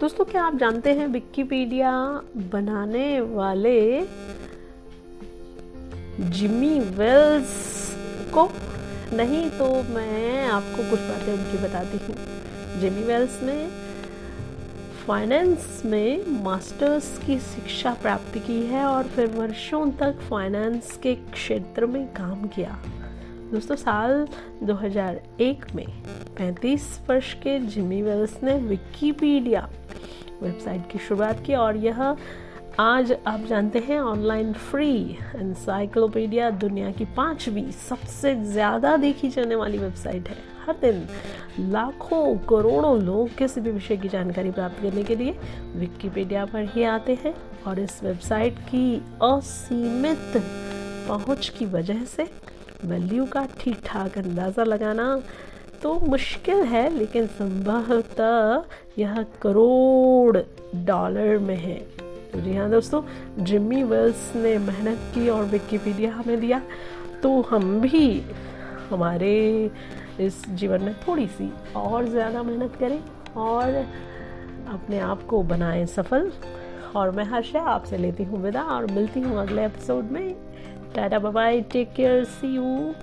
दोस्तों, क्या आप जानते हैं विकिपीडिया बनाने वाले जिमी वेल्स को? नहीं तो मैं आपको कुछ बातें उनकी बताती हूँ। जिमी वेल्स ने फाइनेंस में मास्टर्स की शिक्षा प्राप्त की है और फिर वर्षों तक फाइनेंस के क्षेत्र में काम किया। दोस्तों, साल 2001 में 35 वर्ष के जिमी वेल्स ने विकिपीडिया वेबसाइट की शुरुआत की और यह आज आप जानते हैं ऑनलाइन फ्री एनसाइक्लोपीडिया दुनिया की पांचवी सबसे ज़्यादा देखी जाने वाली वेबसाइट है। हर दिन लाखों करोड़ों लोग किसी भी विषय की जानकारी प्राप्त करने के लिए विकिपीडिया पर ही आते हैं और इस वेबसाइट की असीमित पहुँच की वजह से वैल्यू का ठीक ठाक अंदाज़ा लगाना तो मुश्किल है, लेकिन संभवतः यह करोड़ डॉलर में है। तो जी हाँ दोस्तों, जिम्मी वेल्स ने मेहनत की और विकीपीडिया हमें दिया तो हम भी हमारे इस जीवन में थोड़ी सी और ज़्यादा मेहनत करें और अपने आप को बनाएँ सफल। और मैं हर्षा आपसे लेती हूँ विदा और मिलती हूँ अगले एपिसोड में। Ta-ta bye take care, see you.